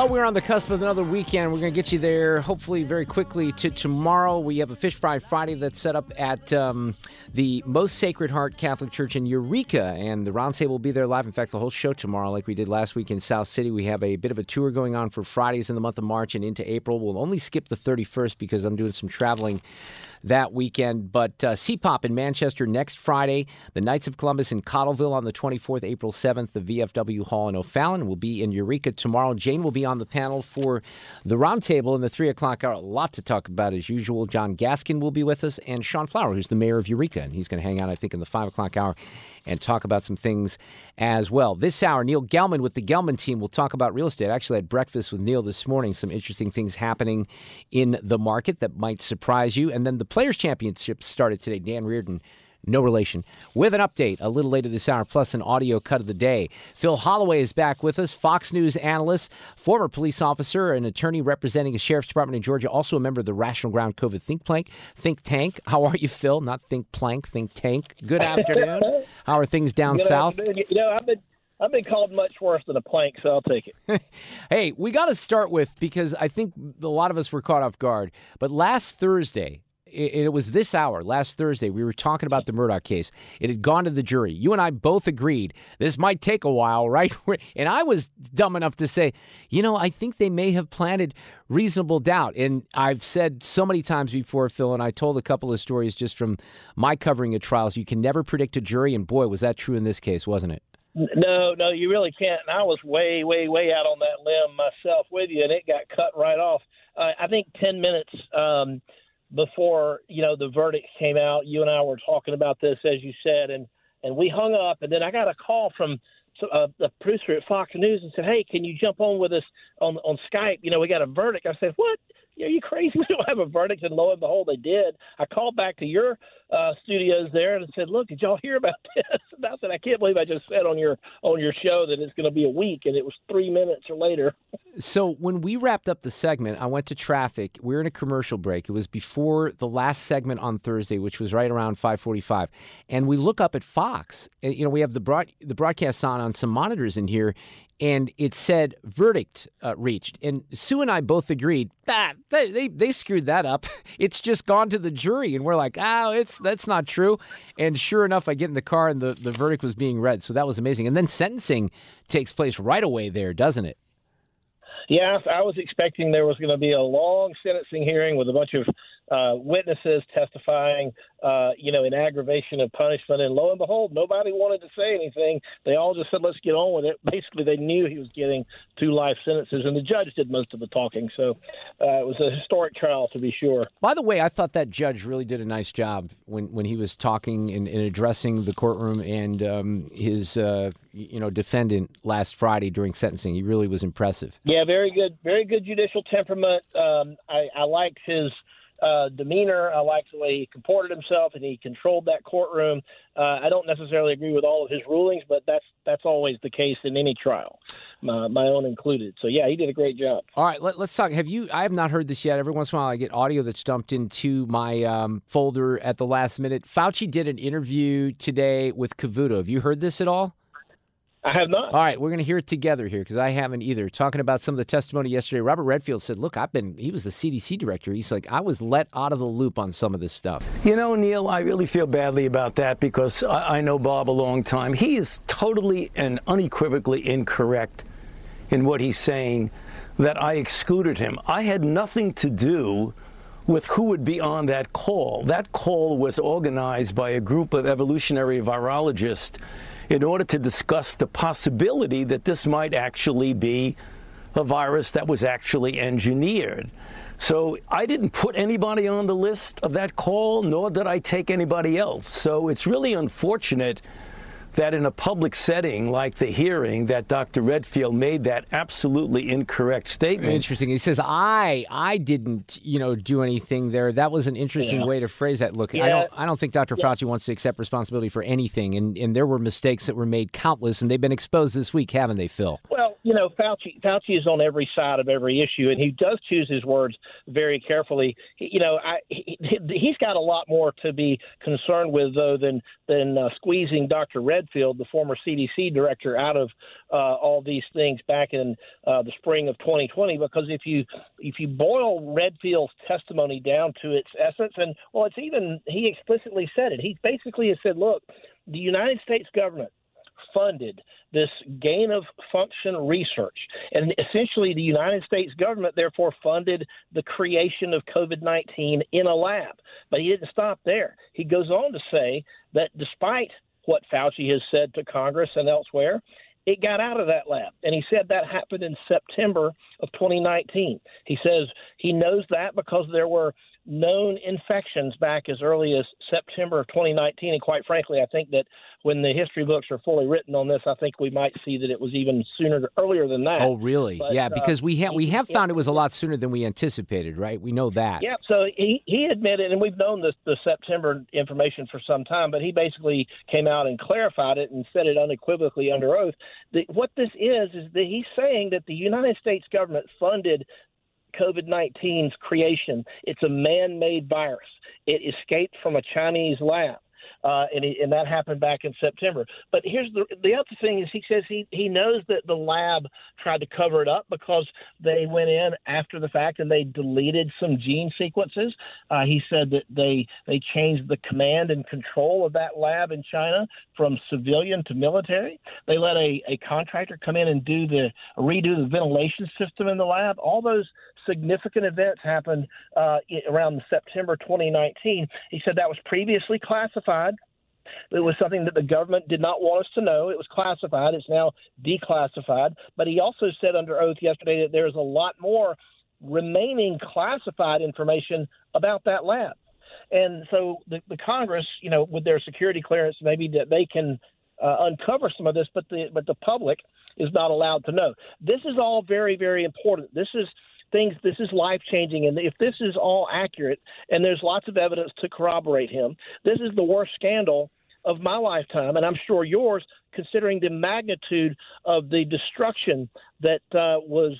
Well, we're on the cusp of another weekend. We're going to get you there hopefully very quickly to tomorrow. We have a Fish Fry Friday that's set up at um, the Most Sacred Heart Catholic Church in Eureka, and the roundtable will be there live. In fact, the whole show tomorrow, like we did last week in South City. We have a bit of a tour going on for Fridays in the month of March and into April. We'll only skip the 31st because I'm doing some traveling that weekend. But uh, CPOP in Manchester next Friday, the Knights of Columbus in Cottleville on the 24th, April 7th, the VFW Hall in O'Fallon will be in Eureka tomorrow. Jane will be on the panel for the roundtable in the 3 o'clock hour. A lot to talk about as usual. John Gaskin will be with us, and Sean Flower, who's the mayor of Eureka, and he's going to hang out, I think, in the 5 o'clock hour and talk about some things as well. This hour, Neil Gelman with the Gelman team will talk about real estate. I actually had breakfast with Neil this morning. Some interesting things happening in the market that might surprise you. And then the Players Championship started today. Dan Reardon no relation. With an update a little later this hour, plus an audio cut of the day. Phil Holloway is back with us, Fox News analyst, former police officer, an attorney representing a sheriff's department in Georgia, also a member of the Rational Ground COVID Think Plank, Think Tank. How are you, Phil? Not Think Plank, Think Tank. Good afternoon. How are things down Good south? afternoon. You know, I've been I've been called much worse than a plank, so I'll take it. hey, we got to start with because I think a lot of us were caught off guard. But last Thursday, it, it was this hour, last Thursday, we were talking about the Murdaugh case. It had gone to the jury. You and I both agreed this might take a while, right? And I was dumb enough to say, you know, I think they may have planted reasonable doubt. And I've said so many times before, Phil, and I told a couple of stories just from my covering of trials. You can never predict a jury. And boy, was that true in this case, wasn't it? No, no, you really can't. And I was way, way, way out on that limb myself with you, and it got cut right off. Uh, I think ten minutes um, before you know the verdict came out, you and I were talking about this, as you said, and and we hung up, and then I got a call from uh, the producer at Fox News and said, "Hey, can you jump on with us on on Skype? You know, we got a verdict." I said, "What? Are you crazy? We don't have a verdict." And lo and behold, they did. I called back to your uh, studios there and said, "Look, did y'all hear about this?" And I said, "I can't believe I just said on your on your show that it's going to be a week, and it was three minutes or later." So when we wrapped up the segment, I went to traffic. We are in a commercial break. It was before the last segment on Thursday, which was right around 5:45, and we look up at Fox. You know, we have the broad the broadcast on on some monitors in here, and it said verdict uh, reached. And Sue and I both agreed that they, they they screwed that up. It's just gone to the jury, and we're like, oh, it's that's not true. And sure enough, I get in the car, and the the verdict was being read. So that was amazing. And then sentencing takes place right away there, doesn't it? Yeah, I was expecting there was going to be a long sentencing hearing with a bunch of uh, witnesses testifying, uh, you know, in aggravation of punishment. And lo and behold, nobody wanted to say anything. They all just said, let's get on with it. Basically, they knew he was getting two life sentences, and the judge did most of the talking. So uh, it was a historic trial, to be sure. By the way, I thought that judge really did a nice job when, when he was talking and, and addressing the courtroom and um, his, uh, you know, defendant last Friday during sentencing. He really was impressive. Yeah, very good, very good judicial temperament. Um, I, I liked his uh, demeanor. I liked the way he comported himself and he controlled that courtroom. Uh, I don't necessarily agree with all of his rulings, but that's that's always the case in any trial, my, my own included. So yeah, he did a great job. All right, let, us talk. Have you? I have not heard this yet. Every once in a while, I get audio that's dumped into my um, folder at the last minute. Fauci did an interview today with Cavuto. Have you heard this at all? I have not. All right, we're going to hear it together here because I haven't either. Talking about some of the testimony yesterday, Robert Redfield said, "Look, I've been. He was the CDC director. He's like, I was let out of the loop on some of this stuff." You know, Neil, I really feel badly about that because I, I know Bob a long time. He is totally and unequivocally incorrect in what he's saying that I excluded him. I had nothing to do with who would be on that call. That call was organized by a group of evolutionary virologists in order to discuss the possibility that this might actually be a virus that was actually engineered. So I didn't put anybody on the list of that call, nor did I take anybody else. So it's really unfortunate that in a public setting like the hearing that Dr. Redfield made that absolutely incorrect statement. Interesting. He says I I didn't, you know, do anything there. That was an interesting yeah. way to phrase that. Look, yeah. I don't I don't think Dr. Yeah. Fauci wants to accept responsibility for anything and and there were mistakes that were made countless and they've been exposed this week, haven't they, Phil? Well, you know, Fauci Fauci is on every side of every issue and he does choose his words very carefully. He, you know, I he, he's got a lot more to be concerned with though than than uh, squeezing Dr. Red Redfield, the former CDC director, out of uh, all these things back in uh, the spring of 2020. Because if you if you boil Redfield's testimony down to its essence, and well, it's even he explicitly said it. He basically has said, "Look, the United States government." funded this gain of function research. And essentially, the United States government therefore funded the creation of COVID 19 in a lab. But he didn't stop there. He goes on to say that despite what Fauci has said to Congress and elsewhere, it got out of that lab. And he said that happened in September of 2019. He says he knows that because there were known infections back as early as September of 2019. And quite frankly, I think that when the history books are fully written on this, I think we might see that it was even sooner, earlier than that. Oh, really? But, yeah, uh, because uh, we have we have found it was a lot sooner than we anticipated, right? We know that. Yeah. So he he admitted, and we've known this the September information for some time, but he basically came out and clarified it and said it unequivocally under oath. That what this is is that he's saying that the United States government funded COVID 19's creation. It's a man made virus. It escaped from a Chinese lab uh, and, he, and that happened back in September. But here's the the other thing is he says he he knows that the lab tried to cover it up because they went in after the fact and they deleted some gene sequences. Uh, he said that they they changed the command and control of that lab in China from civilian to military. They let a, a contractor come in and do the redo the ventilation system in the lab. All those significant events happened uh, around September 2019. He said that was previously classified. It was something that the government did not want us to know. It was classified. It's now declassified. But he also said under oath yesterday that there's a lot more remaining classified information about that lab. And so the, the Congress, you know, with their security clearance, maybe that they can uh, uncover some of this, but the but the public is not allowed to know. This is all very very important. This is things. This is life changing, and if this is all accurate, and there's lots of evidence to corroborate him, this is the worst scandal of my lifetime, and I'm sure yours, considering the magnitude of the destruction that uh, was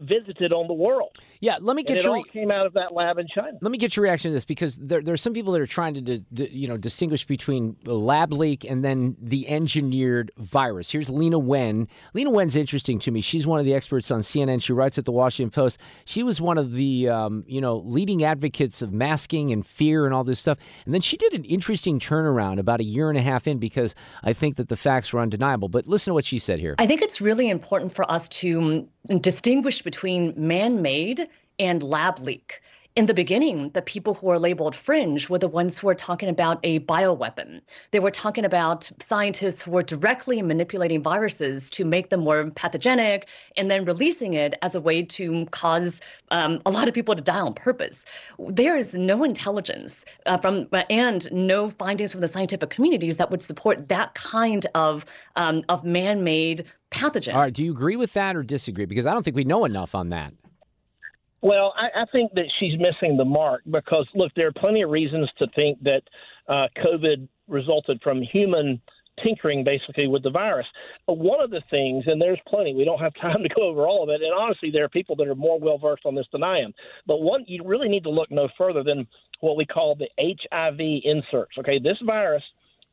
visited on the world. Yeah, let me get and your it all came out of that lab in China. Let me get your reaction to this because there, there are some people that are trying to, you know distinguish between the lab leak and then the engineered virus. Here's Leana Wen. Leana Wen's interesting to me. She's one of the experts on CNN. She writes at the Washington Post. She was one of the um, you know leading advocates of masking and fear and all this stuff. And then she did an interesting turnaround about a year and a half in because I think that the facts were undeniable. But listen to what she said here. I think it's really important for us to distinguish between man made and lab leak. In the beginning, the people who are labeled fringe were the ones who were talking about a bioweapon. They were talking about scientists who were directly manipulating viruses to make them more pathogenic and then releasing it as a way to cause um, a lot of people to die on purpose. There is no intelligence uh, from uh, and no findings from the scientific communities that would support that kind of um, of man-made pathogen. All right, do you agree with that or disagree? Because I don't think we know enough on that. Well, I, I think that she's missing the mark because, look, there are plenty of reasons to think that uh, COVID resulted from human tinkering basically with the virus. Uh, one of the things, and there's plenty, we don't have time to go over all of it, and honestly, there are people that are more well versed on this than I am. But one, you really need to look no further than what we call the HIV inserts. Okay, this virus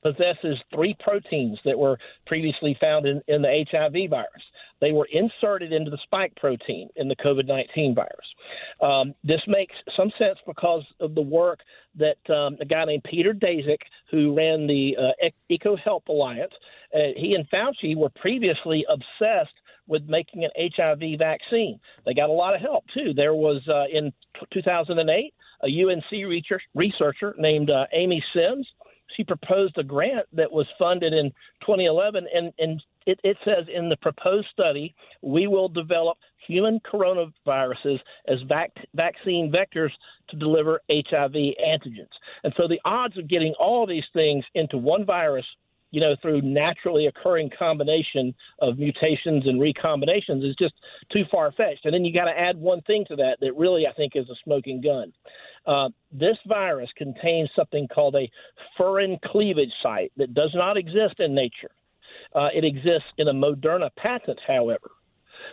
possesses three proteins that were previously found in, in the HIV virus. They were inserted into the spike protein in the COVID 19 virus. Um, this makes some sense because of the work that um, a guy named Peter Daszak, who ran the uh, EcoHealth Alliance, uh, he and Fauci were previously obsessed with making an HIV vaccine. They got a lot of help too. There was uh, in 2008 a UNC researcher named uh, Amy Sims she proposed a grant that was funded in 2011, and, and it, it says in the proposed study, we will develop human coronaviruses as vac- vaccine vectors to deliver HIV antigens. And so the odds of getting all these things into one virus you know, through naturally occurring combination of mutations and recombinations is just too far fetched. And then you got to add one thing to that that really I think is a smoking gun. Uh, this virus contains something called a furin cleavage site that does not exist in nature. Uh, it exists in a Moderna patent, however.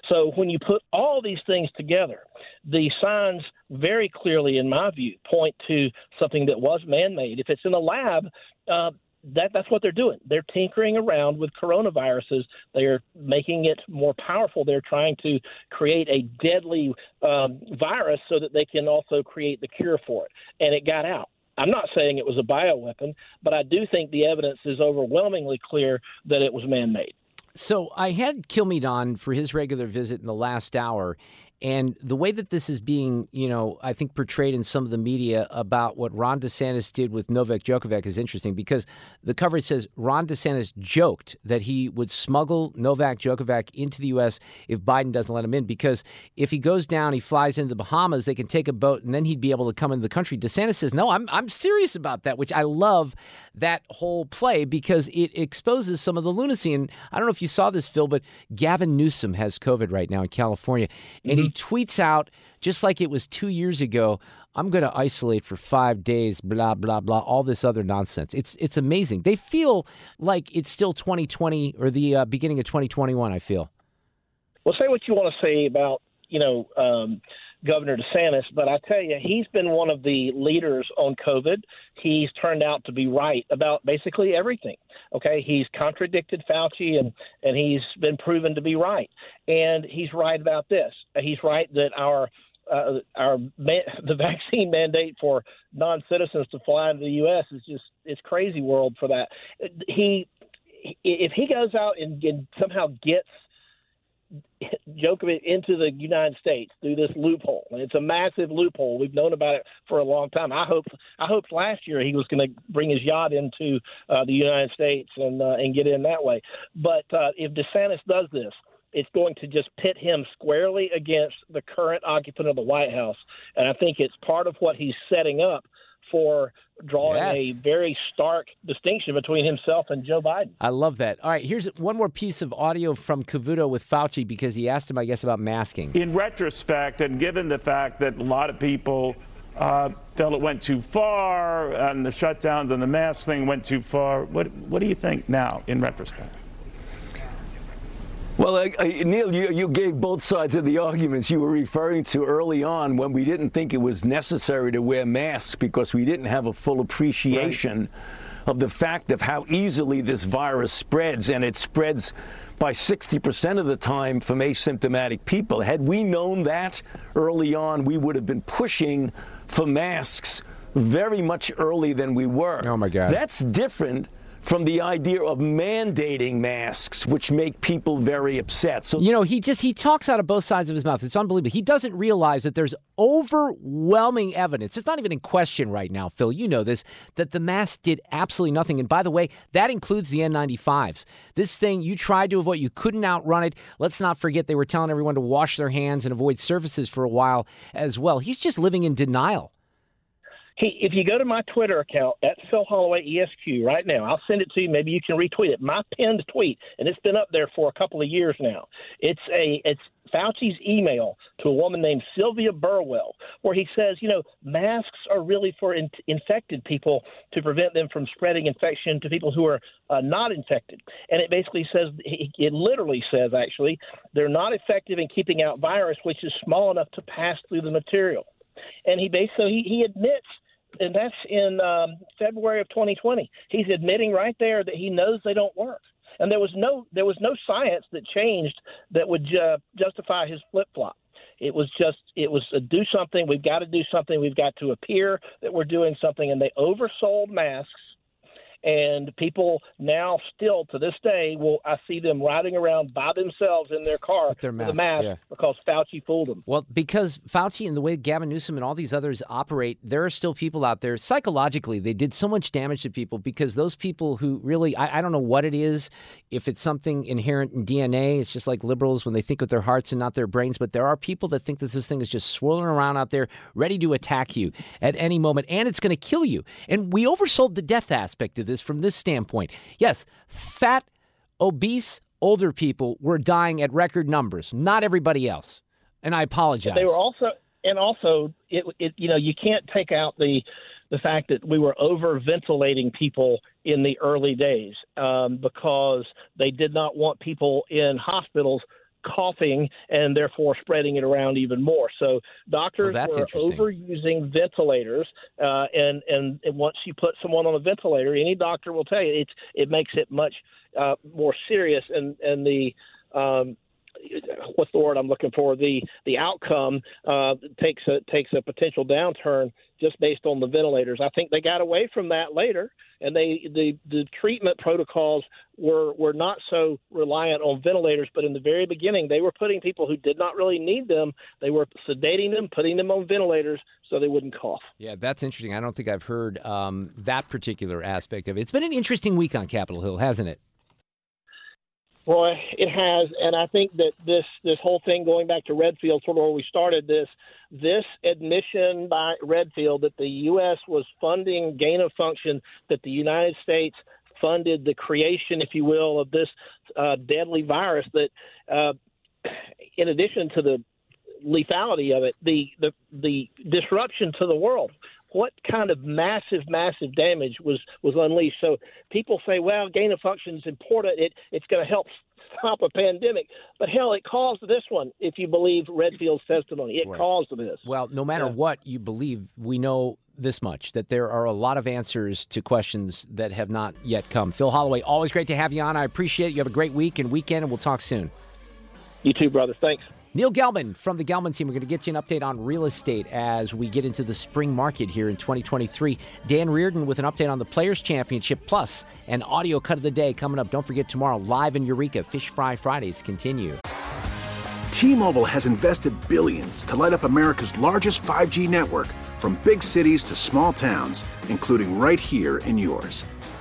So when you put all these things together, the signs very clearly, in my view, point to something that was man-made. If it's in a lab, uh, that that's what they're doing. They're tinkering around with coronaviruses. They are making it more powerful. They're trying to create a deadly um, virus so that they can also create the cure for it. And it got out. I'm not saying it was a bioweapon, but I do think the evidence is overwhelmingly clear that it was man-made. So I had Kilmeade on for his regular visit in the last hour, and the way that this is being, you know, I think portrayed in some of the media about what Ron DeSantis did with Novak Djokovic is interesting because the coverage says Ron DeSantis joked that he would smuggle Novak Djokovic into the U.S. if Biden doesn't let him in because if he goes down, he flies into the Bahamas, they can take a boat and then he'd be able to come into the country. DeSantis says, no, I'm, I'm serious about that, which I love that whole play because it exposes some of the lunacy. And I don't know if you saw this, Phil, but Gavin Newsom has COVID right now in California. And mm-hmm. he tweets out, just like it was two years ago, I'm going to isolate for five days, blah, blah, blah, all this other nonsense. It's, it's amazing. They feel like it's still 2020 or the uh, beginning of 2021, I feel. Well, say what you want to say about, you know, um, Governor DeSantis, but I tell you, he's been one of the leaders on COVID. He's turned out to be right about basically everything. Okay, he's contradicted Fauci, and and he's been proven to be right. And he's right about this. He's right that our uh, our the vaccine mandate for non-citizens to fly into the U.S. is just it's crazy world for that. He if he goes out and, and somehow gets Djokovic into the United States through this loophole. And it's a massive loophole. We've known about it for a long time. I hope I hoped last year he was going to bring his yacht into uh, the United States and uh, and get in that way. But uh, if DeSantis does this, it's going to just pit him squarely against the current occupant of the White House. And I think it's part of what he's setting up for drawing yes. a very stark distinction between himself and Joe Biden. I love that. All right, here's one more piece of audio from Cavuto with Fauci because he asked him, I guess, about masking. In retrospect, and given the fact that a lot of people uh, felt it went too far and the shutdowns and the mask thing went too far, what, what do you think now in retrospect? Well, I, I, Neil, you, you gave both sides of the arguments you were referring to early on when we didn't think it was necessary to wear masks because we didn't have a full appreciation right. of the fact of how easily this virus spreads, and it spreads by 60% of the time from asymptomatic people. Had we known that early on, we would have been pushing for masks very much earlier than we were. Oh, my God. That's different from the idea of mandating masks, which make people very upset. So you know, he just he talks out of both sides of his mouth. It's unbelievable. He doesn't realize that there's overwhelming evidence. It's not even in question right now, Phil. You know this that the mask did absolutely nothing. And by the way, that includes the N95s. This thing you tried to avoid, you couldn't outrun it. Let's not forget they were telling everyone to wash their hands and avoid surfaces for a while as well. He's just living in denial. He, if you go to my Twitter account at Phil Holloway ESQ right now, I'll send it to you. Maybe you can retweet it. My pinned tweet, and it's been up there for a couple of years now. It's a it's Fauci's email to a woman named Sylvia Burwell, where he says, you know, masks are really for in- infected people to prevent them from spreading infection to people who are uh, not infected. And it basically says, it literally says, actually, they're not effective in keeping out virus, which is small enough to pass through the material. And he basically he, he admits and that's in um, February of 2020. He's admitting right there that he knows they don't work and there was no there was no science that changed that would uh, justify his flip flop. It was just it was do something. We've got to do something. We've got to appear that we're doing something, and they oversold masks and people now still to this day will I see them riding around by themselves in their car with, their mask, with a mask yeah. because Fauci fooled them. Well, because Fauci and the way Gavin Newsom and all these others operate, there are still people out there psychologically they did so much damage to people because those people who really I, I don't know what it is, if it's something inherent in DNA, it's just like liberals when they think with their hearts and not their brains. But there are people that think that this thing is just swirling around out there, ready to attack you at any moment, and it's going to kill you. And we oversold the death aspect of this this from this standpoint. Yes, fat, obese, older people were dying at record numbers, not everybody else. And I apologize. They were also, and also, it, it you know, you can't take out the the fact that we were over ventilating people in the early days um, because they did not want people in hospitals coughing and therefore spreading it around even more. So doctors well, were overusing ventilators, uh, and, and once you put someone on a ventilator, any doctor will tell you it it makes it much uh, more serious, and and the um, what's the word I'm looking for? The the outcome uh, takes a takes a potential downturn just based on the ventilators. I think they got away from that later, and they the the treatment protocols were were not so reliant on ventilators. But in the very beginning, they were putting people who did not really need them. They were sedating them, putting them on ventilators so they wouldn't cough. Yeah, that's interesting. I don't think I've heard um, that particular aspect of it. It's been an interesting week on Capitol Hill, hasn't it? Well, it has, and I think that this this whole thing going back to Redfield, sort of where we started this, this admission by Redfield that the U.S. was funding gain of function, that the United States funded the creation, if you will, of this uh, deadly virus. That, uh, in addition to the lethality of it, the the the disruption to the world what kind of massive, massive damage was was unleashed. So people say, well, gain of function is important. It it's going to help stop a pandemic. But hell, it caused this one. If you believe Redfield's testimony, it right. caused this. Well, no matter yeah. what you believe, we know this much that there are a lot of answers to questions that have not yet come. Phil Holloway, always great to have you on. I appreciate it. You have a great week and weekend, and we'll talk soon. You too, brother. Thanks. Neil Gelman from the Gelman team. We're going to get you an update on real estate as we get into the spring market here in 2023. Dan Reardon with an update on the Players Championship plus an audio cut of the day coming up. Don't forget tomorrow, live in Eureka, Fish Fry Fridays continue. T Mobile has invested billions to light up America's largest 5G network from big cities to small towns, including right here in yours.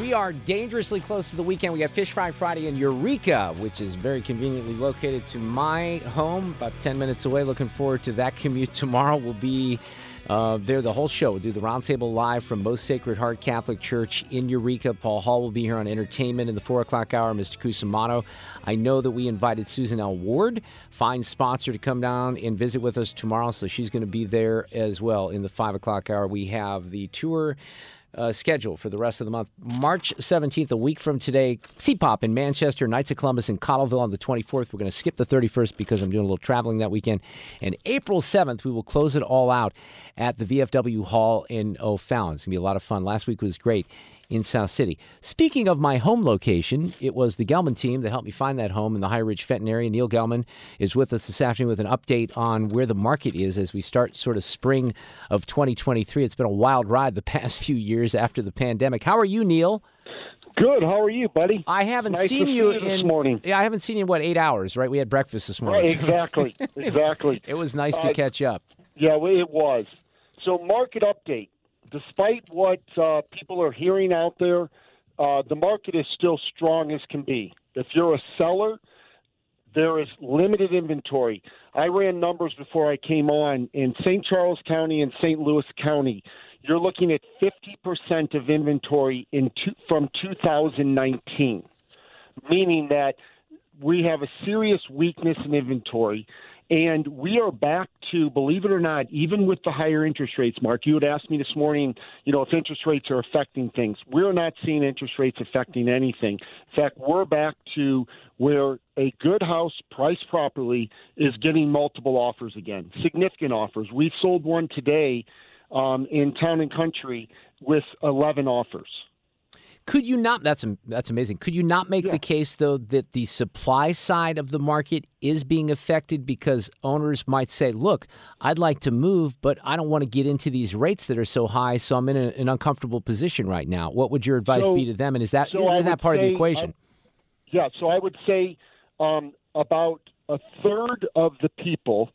We are dangerously close to the weekend. We have Fish Fry Friday in Eureka, which is very conveniently located to my home, about 10 minutes away. Looking forward to that commute. Tomorrow We'll be uh, there the whole show. We'll do the roundtable live from Most Sacred Heart Catholic Church in Eureka. Paul Hall will be here on entertainment in the 4 o'clock hour, Mr. Cusimano. I know that we invited Susan L. Ward, fine sponsor, to come down and visit with us tomorrow, so she's going to be there as well in the 5 o'clock hour. We have the tour uh, schedule for the rest of the month. March 17th, a week from today, CPOP in Manchester, Knights of Columbus in Cottleville on the 24th. We're going to skip the 31st because I'm doing a little traveling that weekend. And April 7th, we will close it all out at the VFW Hall in O'Fallon. It's going to be a lot of fun. Last week was great in South City. Speaking of my home location, it was the Gelman team that helped me find that home in the High Ridge Fenton area. Neil Gelman is with us this afternoon with an update on where the market is as we start sort of spring of 2023. It's been a wild ride the past few years after the pandemic. How are you, Neil? Good. How are you, buddy? I haven't nice seen to you see in this morning. Yeah, I haven't seen you in what eight hours, right? We had breakfast this morning. Right, exactly, exactly. it was nice to Uh, catch up. Yeah, it was. So, market update. Despite what uh, people are hearing out there, uh, the market is still strong as can be. If you're a seller, there is limited inventory. I ran numbers before I came on in St. Charles County and St. Louis County. You're looking at 50% of inventory in two, from 2019, meaning that we have a serious weakness in inventory. And we are back to, believe it or not, even with the higher interest rates, Mark, you had asked me this morning, you know, if interest rates are affecting things. We're not seeing interest rates affecting anything. In fact, we're back to where a good house priced properly is getting multiple offers again, significant offers. We've sold one today um, in Town and Country with 11 offers. Could you not? That's that's amazing. Could you not make Yeah. the case though that the supply side of the market is being affected because owners might say, "Look, I'd like to move, but I don't want to get into these rates that are so high, so I'm in a, an uncomfortable position right now." What would your advice So- be to them? And is that so is that part of the equation? uh, yeah, so I would say um, about a third of the people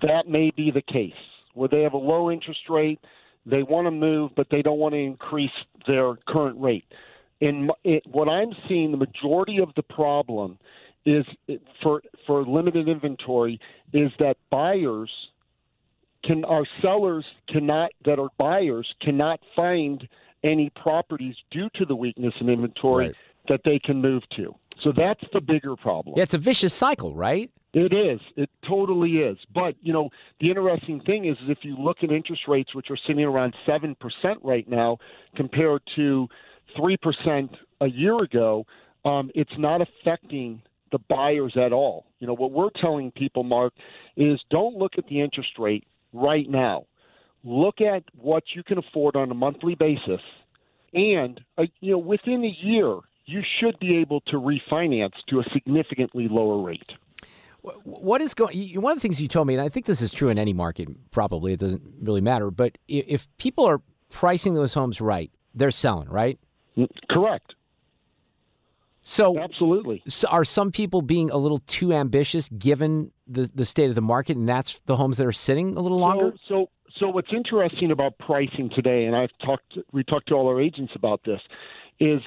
that may be the case, where they have a low interest rate, they want to move, but they don't want to increase their current rate. In it, what I'm seeing, the majority of the problem is for for limited inventory is that buyers can our sellers cannot that are buyers cannot find any properties due to the weakness in inventory Right. that they can move to. So that's the bigger problem. Yeah, it's a vicious cycle, right? It is. It totally is. But, you know, the interesting thing is, is if you look at interest rates, which are sitting around 7% right now, compared to 3% a year ago, um, it's not affecting the buyers at all. You know, what we're telling people, Mark, is don't look at the interest rate right now. Look at what you can afford on a monthly basis. And, uh, you know, within a year, you should be able to refinance to a significantly lower rate. What is going? One of the things you told me, and I think this is true in any market. Probably it doesn't really matter. But if people are pricing those homes right, they're selling, right? Correct. So absolutely, so are some people being a little too ambitious given the the state of the market, and that's the homes that are sitting a little longer? So, so, so what's interesting about pricing today, and I've talked, we talked to all our agents about this, is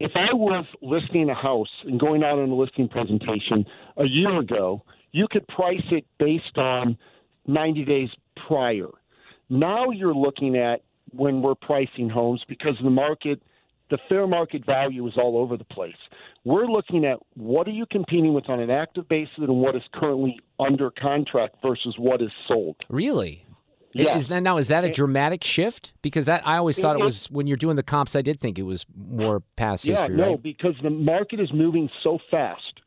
if I was listing a house and going out on a listing presentation a year ago, you could price it based on 90 days prior. Now you're looking at when we're pricing homes because the market, the fair market value is all over the place. We're looking at what are you competing with on an active basis and what is currently under contract versus what is sold. Really? Yes. Is that now? Is that a dramatic shift? Because that I always thought it It- was when you're doing the comps. I did think it was more past Yeah, history, no, right? because the market is moving so fast,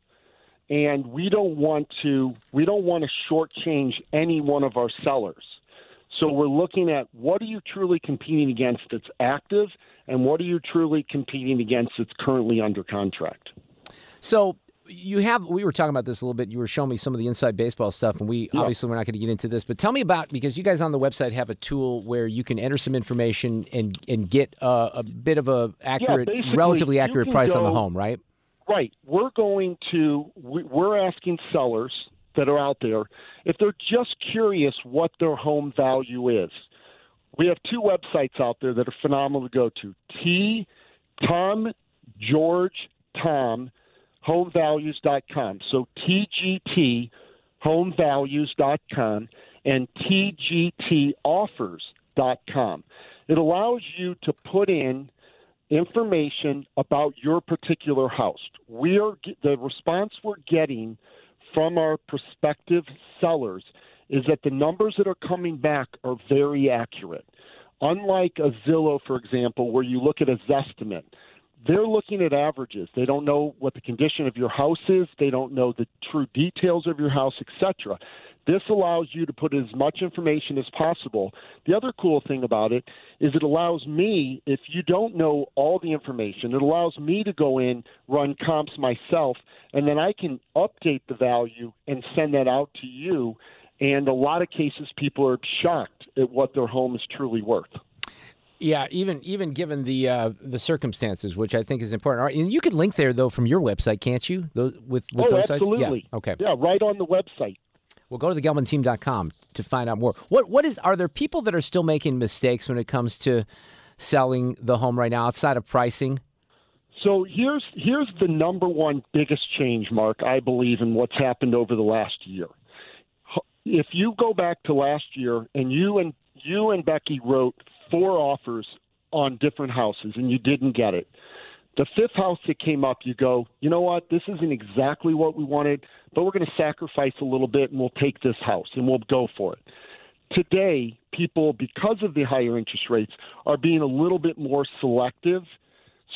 and we don't want to we don't want to shortchange any one of our sellers. So we're looking at what are you truly competing against that's active, and what are you truly competing against that's currently under contract. So you have we were talking about this a little bit. You were showing me some of the inside baseball stuff, and we Yeah. obviously we're not going to get into this. But tell me about because you guys on the website have a tool where you can enter some information and and get a, a bit of a accurate, basically, relatively accurate price on the home, right? Right. We're going to, we're asking sellers that are out there if they're just curious what their home value is. We have two websites out there that are phenomenal to go to T, Tom, George, Tom, homevalues.com. So TGT, homevalues.com, and TGToffers.com. It allows you to put in information about your particular house. We are the response we're getting from our prospective sellers is that the numbers that are coming back are very accurate. Unlike a Zillow, for example, where you look at a Zestimate, they're looking at averages. They don't know what the condition of your house is. They don't know the true details of your house, etc. This allows you to put as much information as possible. The other cool thing about it is it allows me, if you don't know all the information, it allows me to go in, run comps myself, and then I can update the value and send that out to you. And a lot of cases, people are shocked at what their home is truly worth. Yeah, even even given the uh, the circumstances, which I think is important. All right, and you can link there though from your website, can't you? Those, with with oh, those absolutely. sites. Yeah. Okay. Yeah, right on the website. Well, go to thegelmanteam.com to find out more. What what is are there people that are still making mistakes when it comes to selling the home right now outside of pricing? So here's here's the number one biggest change, Mark, I believe in what's happened over the last year. If you go back to last year and you and you and Becky wrote four offers on different houses and you didn't get it. The fifth house that came up, you go, you know what? This isn't exactly what we wanted, but we're going to sacrifice a little bit and we'll take this house and we'll go for it. Today, people, because of the higher interest rates, are being a little bit more selective.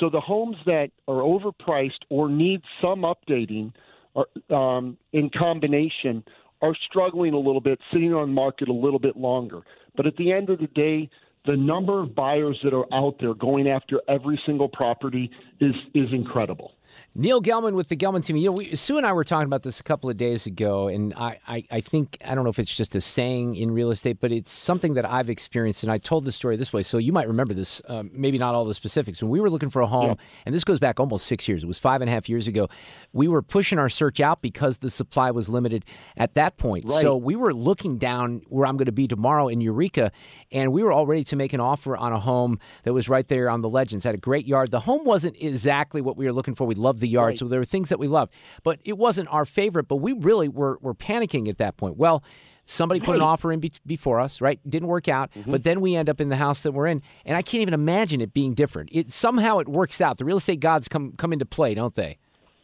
So the homes that are overpriced or need some updating are, um, in combination are struggling a little bit, sitting on market a little bit longer. But at the end of the day, the number of buyers that are out there going after every single property is is incredible. Neil Gelman with the Gelman team. You know, we, Sue and I were talking about this a couple of days ago, and I, I, I, think, I don't know if it's just a saying in real estate, but it's something that I've experienced. And I told the story this way. So you might remember this, um, maybe not all the specifics. When we were looking for a home, yeah. and this goes back almost six years, it was five and a half years ago, we were pushing our search out because the supply was limited at that point. Right. So we were looking down where I'm going to be tomorrow in Eureka, and we were all ready to make an offer on a home that was right there on the Legends. Had a great yard. The home wasn't exactly what we were looking for. We loved the yard. Right. So there were things that we loved, but it wasn't our favorite. But we really were, were panicking at that point. Well, somebody put an offer in be- before us, right? Didn't work out, mm-hmm. but then we end up in the house that we're in, and I can't even imagine it being different. It somehow it works out. The real estate gods come come into play, don't they?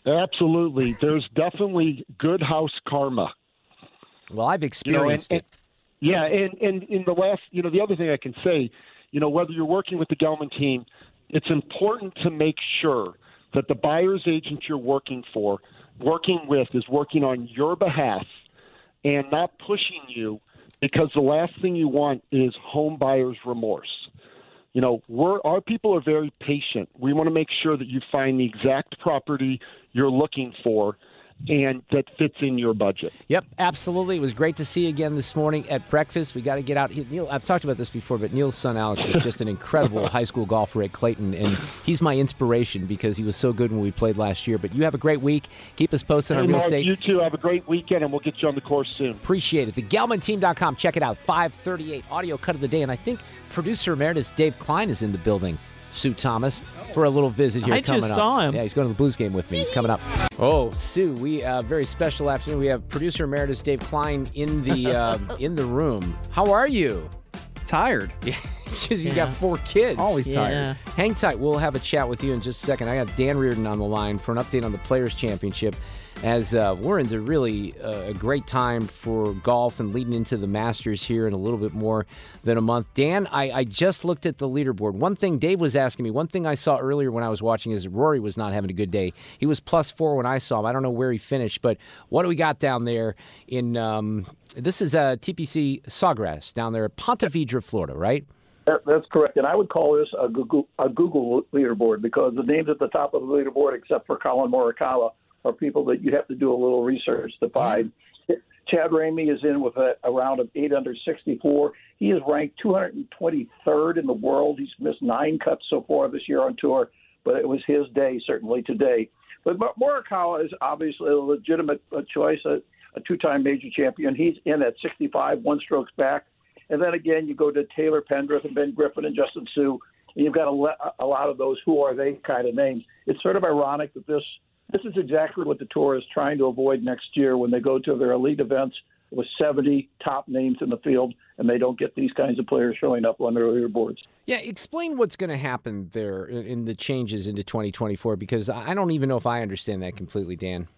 Absolutely. There's definitely good house karma. Well, I've experienced you know, and, and, it. Yeah, and and in the last, you know, the other thing I can say, you know, whether you're working with the Gelman team, it's important to make sure that the buyer's agent you're working for, working with, is working on your behalf and not pushing you because the last thing you want is home buyer's remorse. You know, we're, our people are very patient. We want to make sure that you find the exact property you're looking for and that fits in your budget. Yep, absolutely. It was great to see you again this morning at breakfast. We got to get out. Neil, I've talked about this before, but Neil's son Alex is just an incredible high school golfer at Clayton, and he's my inspiration because he was so good when we played last year. But you have a great week. Keep us posted hey, on real Mark, estate. You too. Have a great weekend, and we'll get you on the course soon. Appreciate it. The TheGelmanTeam.com. Check it out. 538 audio cut of the day, and I think producer emeritus Dave Klein is in the building. Sue Thomas oh. for a little visit here I coming just up. saw him. Yeah, he's going to the Blues game with me. He's coming up. Oh, Sue, we uh, very special afternoon. We have producer emeritus Dave Klein in the uh, in the room. How are you? Tired. Yeah, because you Yeah. got four kids. Always tired. Yeah. Hang tight. We'll have a chat with you in just a second. I got Dan Reardon on the line for an update on the Players Championship as uh, we're into really uh, a great time for golf and leading into the Masters here in a little bit more than a month. Dan, I, I just looked at the leaderboard. One thing Dave was asking me, one thing I saw earlier when I was watching is Rory was not having a good day. He was plus four when I saw him. I don't know where he finished, but what do we got down there in um, this is uh, TPC Sawgrass down there at Ponte Vedra, Florida, right? That, that's correct, and I would call this a Google a Google leaderboard because the names at the top of the leaderboard, except for Collin Morikawa, are people that you have to do a little research to mm-hmm. find. Chad Ramey is in with a, a round of eight under 64. He is ranked 223rd in the world. He's missed nine cuts so far this year on tour, but it was his day certainly today. But Mor- Morikawa is obviously a legitimate choice, a, a two-time major champion. He's in at 65, one strokes back. And then again, you go to Taylor Pendrith and Ben Griffin and Justin Suh. And you've got a, le- a lot of those who are they kind of names. It's sort of ironic that this this is exactly what the tour is trying to avoid next year when they go to their elite events with 70 top names in the field, and they don't get these kinds of players showing up on their leaderboards. Yeah, explain what's going to happen there in in the changes into 2024 because I don't even know if I understand that completely, Dan.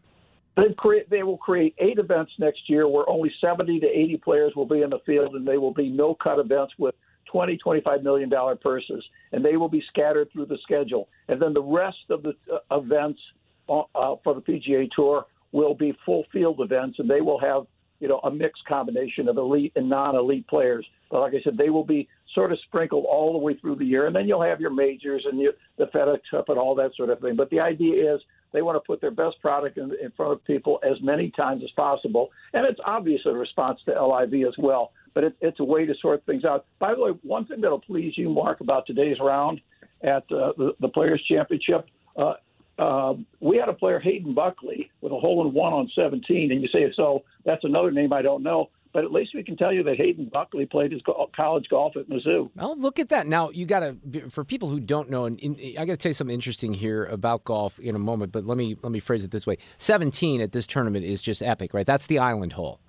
They create they will create eight events next year where only 70 to 80 players will be in the field, and they will be no cut events with 20, 25 million dollar purses, and they will be scattered through the schedule. And then the rest of the uh, events uh, uh, for the PGA Tour will be full field events, and they will have you know a mixed combination of elite and non-elite players. But like I said, they will be sort of sprinkled all the way through the year, and then you'll have your majors and your, the FedEx Cup and all that sort of thing. But the idea is they want to put their best product in, in front of people as many times as possible, and it's obviously a response to LIV as well. But it, it's a way to sort things out. By the way, one thing that'll please you, Mark, about today's round at uh, the, the Players Championship. Uh, uh, we had a player, Hayden Buckley, with a hole in one on 17, and you say, so that's another name I don't know. But at least we can tell you that Hayden Buckley played his college golf at Mizzou. Well, look at that. Now you got to, for people who don't know, and I got to tell you something interesting here about golf in a moment. But let me let me phrase it this way: 17 at this tournament is just epic, right? That's the island hole.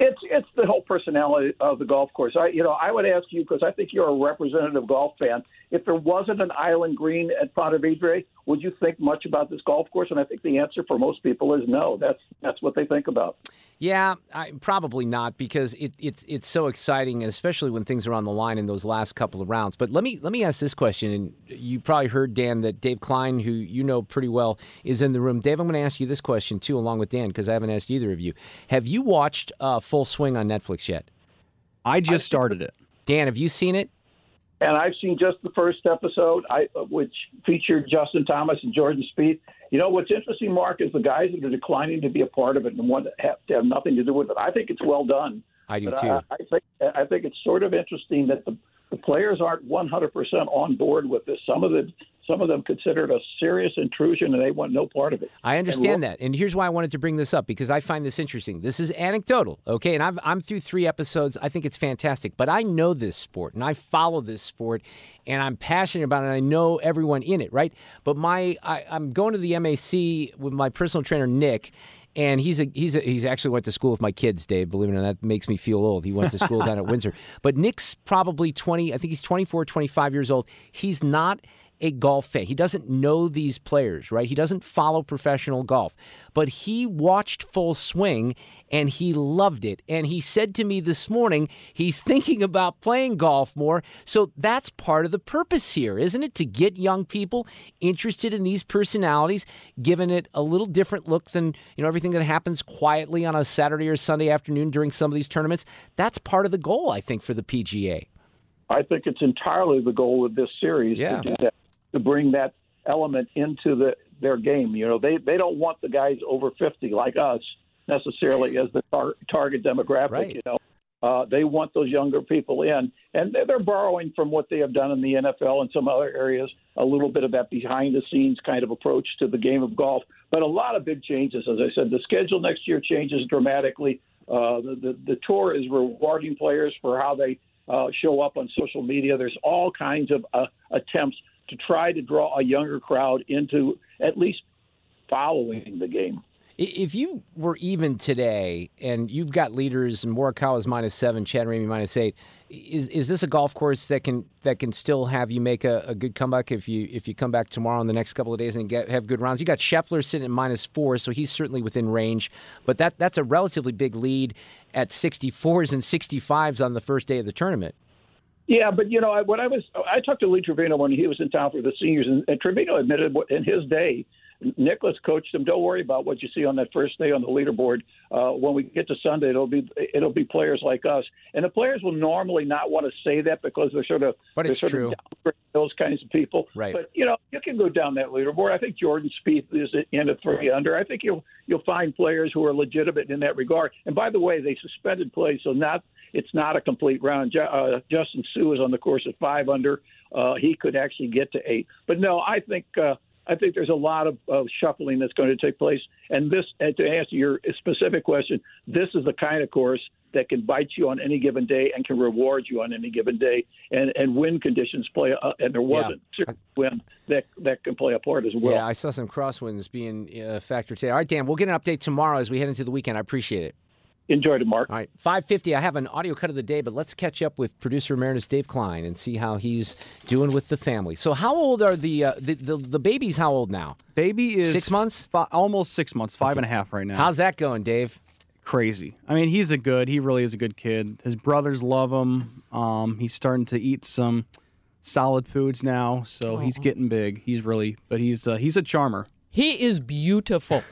It's it's the whole personality of the golf course. I you know I would ask you because I think you're a representative golf fan. If there wasn't an island green at Ponte Vedra, would you think much about this golf course? And I think the answer for most people is no. That's that's what they think about. Yeah, I, probably not because it, it's it's so exciting, especially when things are on the line in those last couple of rounds. But let me let me ask this question, and you probably heard Dan that Dave Klein, who you know pretty well, is in the room. Dave, I'm going to ask you this question too, along with Dan, because I haven't asked either of you. Have you watched uh, Full Swing on Netflix yet? I just started it. Dan, have you seen it? And I've seen just the first episode, I, which featured Justin Thomas and Jordan Spieth. You know what's interesting, Mark, is the guys that are declining to be a part of it and want to have, to have nothing to do with it. I think it's well done. I do too. I, I think I think it's sort of interesting that the the players aren't 100% on board with this. Some of the some of them consider it a serious intrusion and they want no part of it. I understand and that. And here's why I wanted to bring this up because I find this interesting. This is anecdotal, okay? And I've, I'm through three episodes. I think it's fantastic. But I know this sport and I follow this sport and I'm passionate about it and I know everyone in it, right? But my I, I'm going to the MAC with my personal trainer, Nick and he's a he's a, he's actually went to school with my kids, Dave. Believe it or not, that makes me feel old. He went to school down at Windsor. But Nick's probably 20, I think he's 24, 25 years old. He's not a golf fan. He doesn't know these players, right? He doesn't follow professional golf. But he watched Full Swing and he loved it. And he said to me this morning he's thinking about playing golf more. So that's part of the purpose here, isn't it? To get young people interested in these personalities, giving it a little different look than, you know, everything that happens quietly on a Saturday or Sunday afternoon during some of these tournaments. That's part of the goal, I think, for the PGA. I think it's entirely the goal of this series yeah. to do that to bring that element into the their game. You know, they they don't want the guys over 50 like us necessarily as the tar- target demographic. Right. You know, uh, they want those younger people in, and they're borrowing from what they have done in the NFL and some other areas a little bit of that behind the scenes kind of approach to the game of golf. But a lot of big changes, as I said. The schedule next year changes dramatically. Uh, the, the the tour is rewarding players for how they uh, show up on social media. There's all kinds of uh, attempts to try to draw a younger crowd into at least following the game. If you were even today, and you've got leaders, and Morikawa's minus seven, Chad Ramey minus eight, is is this a golf course that can that can still have you make a, a good comeback if you if you come back tomorrow in the next couple of days and get have good rounds? You got Scheffler sitting at minus four, so he's certainly within range, but that that's a relatively big lead at 64s and 65s on the first day of the tournament. Yeah, but you know, I, when I was, I talked to Lee Trevino when he was in town for the seniors, and, and Trevino admitted in his day, Nicklaus coached them. Don't worry about what you see on that first day on the leaderboard. Uh, when we get to Sunday, it'll be it'll be players like us, and the players will normally not want to say that because they're sort of but it's sort true. Of those kinds of people, right? But you know, you can go down that leaderboard. I think Jordan Spieth is in at three under. I think you'll you'll find players who are legitimate in that regard. And by the way, they suspended play, so not it's not a complete round. Uh, Justin Suh is on the course at five under. Uh, he could actually get to eight. But no, I think uh, I think there's a lot of, of shuffling that's going to take place. And this, and to answer your specific question, this is the kind of course that can bite you on any given day and can reward you on any given day. And and wind conditions play, uh, and there wasn't yeah. wind that that can play a part as well. Yeah, I saw some crosswinds being a factor today. All right, Dan, we'll get an update tomorrow as we head into the weekend. I appreciate it. Enjoyed it, Mark. All right, 550. I have an audio cut of the day, but let's catch up with producer emeritus Dave Klein and see how he's doing with the family. So, how old are the uh, the, the, the babies? How old now? Baby is six months, fi- almost six months, five okay. and a half right now. How's that going, Dave? crazy. I mean, he's a good. He really is a good kid. His brothers love him. Um, he's starting to eat some solid foods now, so he's getting big. He's really, but he's uh, he's a charmer. He is beautiful.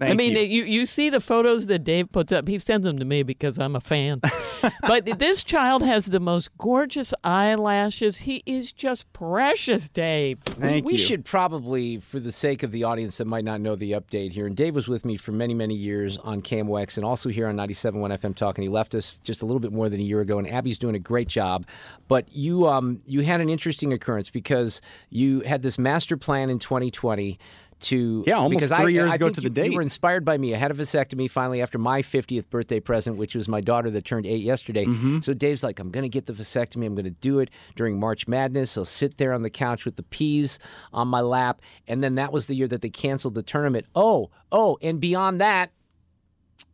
I mean, you. you. you see the photos that Dave puts up. He sends them to me because I'm a fan. but this child has the most gorgeous eyelashes. He is just precious, Dave. Thank we, we should probably, for the sake of the audience that might not know the update here, and Dave was with me for many, many years on KMOX and also here on 97.1 FM Talk, and he left us just a little bit more than a year ago, and Abby's doing a great job. But you, um, you had an interesting occurrence because you had this master plan in 2020 to Yeah, almost because three I, years I ago to you, the date. You were inspired by me. I had a vasectomy finally after my 50th birthday present, which was my daughter that turned eight yesterday. Mm-hmm. So Dave's like, I'm going to get the vasectomy. I'm going to do it during March Madness. I'll sit there on the couch with the peas on my lap. And then that was the year that they canceled the tournament. Oh, oh, and beyond that,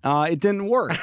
uh, it didn't work.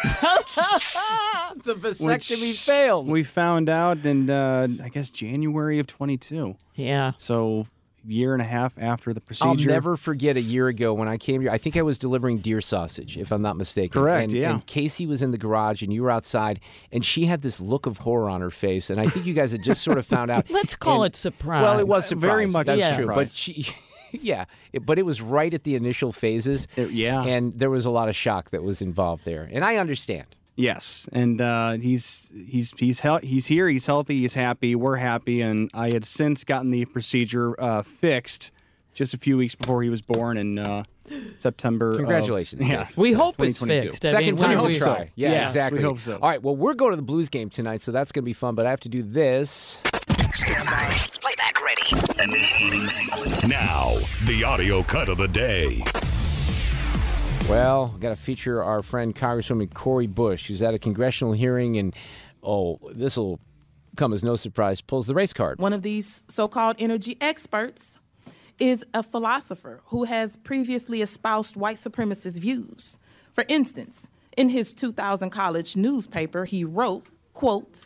the vasectomy Which failed. We found out in uh, I guess January of 22. Yeah. So year and a half after the procedure. I'll never forget a year ago when I came here. I think I was delivering deer sausage, if I'm not mistaken. Correct, And, yeah. And Casey was in the garage, and you were outside, and she had this look of horror on her face. And I think you guys had just sort of found out. Let's call And- it surprise. Well, it was surprise. very much That's a true. surprise. But she. Yeah, it- but it was right at the initial phases. yeah. And there was a lot of shock that was involved there. And I understand. Yes, and uh, he's he's he's hel- he's here. He's healthy. He's happy. We're happy. And I had since gotten the procedure uh, fixed just a few weeks before he was born in uh, September. of- Congratulations, yeah, Dave. We hope it's 2022. fixed. I Second mean, time we we try. so. Yeah, Yes, we exactly. hope so. All right, well, we're going to the Blues game tonight, so that's going to be fun, but I have to do this. Playback ready. Now, the audio cut of the day. Well, got to feature our friend Congresswoman Cori Bush, who's at a congressional hearing, and oh, this will come as no surprise, pulls the race card. One of these so called energy experts is a philosopher who has previously espoused white supremacist views. For instance, in his 2000 college newspaper, he wrote, quote,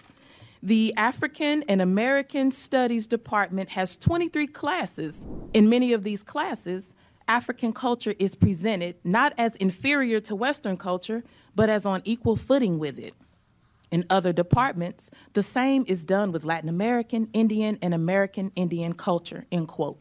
the African and American Studies Department has 23 classes. In many of these classes, African culture is presented not as inferior to Western culture, but as on equal footing with it. In other departments, the same is done with Latin American, Indian, and American Indian culture, end quote.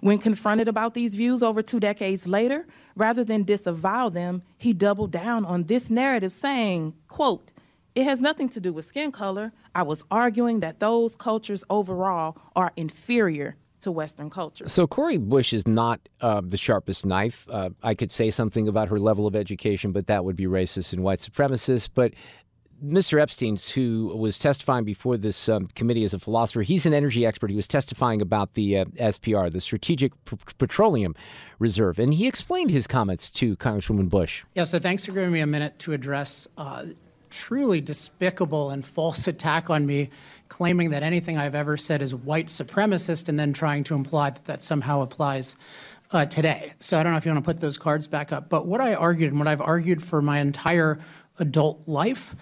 When confronted about these views over two decades later, rather than disavow them, he doubled down on this narrative saying, quote, it has nothing to do with skin color. I was arguing that those cultures overall are inferior to Western culture. So Cori Bush is not uh, the sharpest knife. Uh, I could say something about her level of education, but that would be racist and white supremacist. But Mr. Epstein, who was testifying before this um, committee as a philosopher, he's an energy expert. He was testifying about the uh, SPR, the Strategic P- Petroleum Reserve, and he explained his comments to Congresswoman Bush. Yeah, so thanks for giving me a minute to address uh, truly despicable and false attack on me, claiming that anything I've ever said is white supremacist and then trying to imply that that somehow applies uh, today. So I don't know if you want to put those cards back up, but what I argued and what I've argued for my entire adult life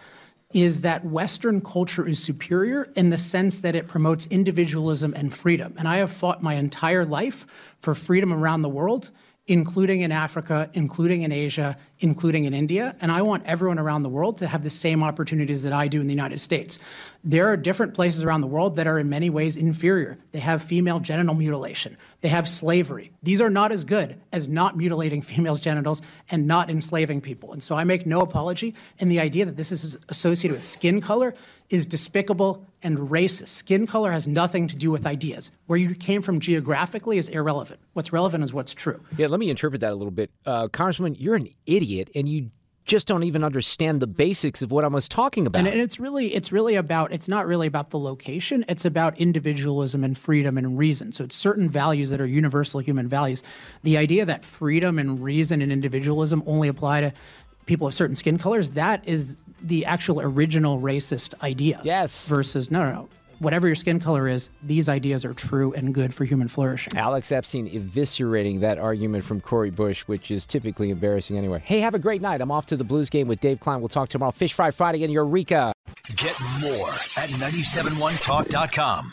is that Western culture is superior in the sense that it promotes individualism and freedom. And I have fought my entire life for freedom around the world, including in Africa, including in Asia, including in India. And I want everyone around the world to have the same opportunities that I do in the United States. There are different places around the world that are in many ways inferior. They have female genital mutilation, they have slavery. These are not as good as not mutilating females' genitals and not enslaving people. And so I make no apology. And the idea that this is associated with skin color is despicable and racist. Skin color has nothing to do with ideas. Where you came from geographically is irrelevant. What's relevant is what's true. Yeah, let me interpret that a little bit. Uh, Congressman, you're an idiot, and you just don't even understand the basics of what I was talking about. And, and it's really it's really about it's not really about the location. It's about individualism and freedom and reason. So it's certain values that are universal human values. The idea that freedom and reason and individualism only apply to people of certain skin colors, that is the actual original racist idea. Yes. Versus no no no. Whatever your skin color is, these ideas are true and good for human flourishing. Alex Epstein eviscerating that argument from Cori Bush, which is typically embarrassing anyway. Hey, have a great night. I'm off to the Blues game with Dave Klein. We'll talk tomorrow. Fish Fry Friday in Eureka. Get more at 971talk.com.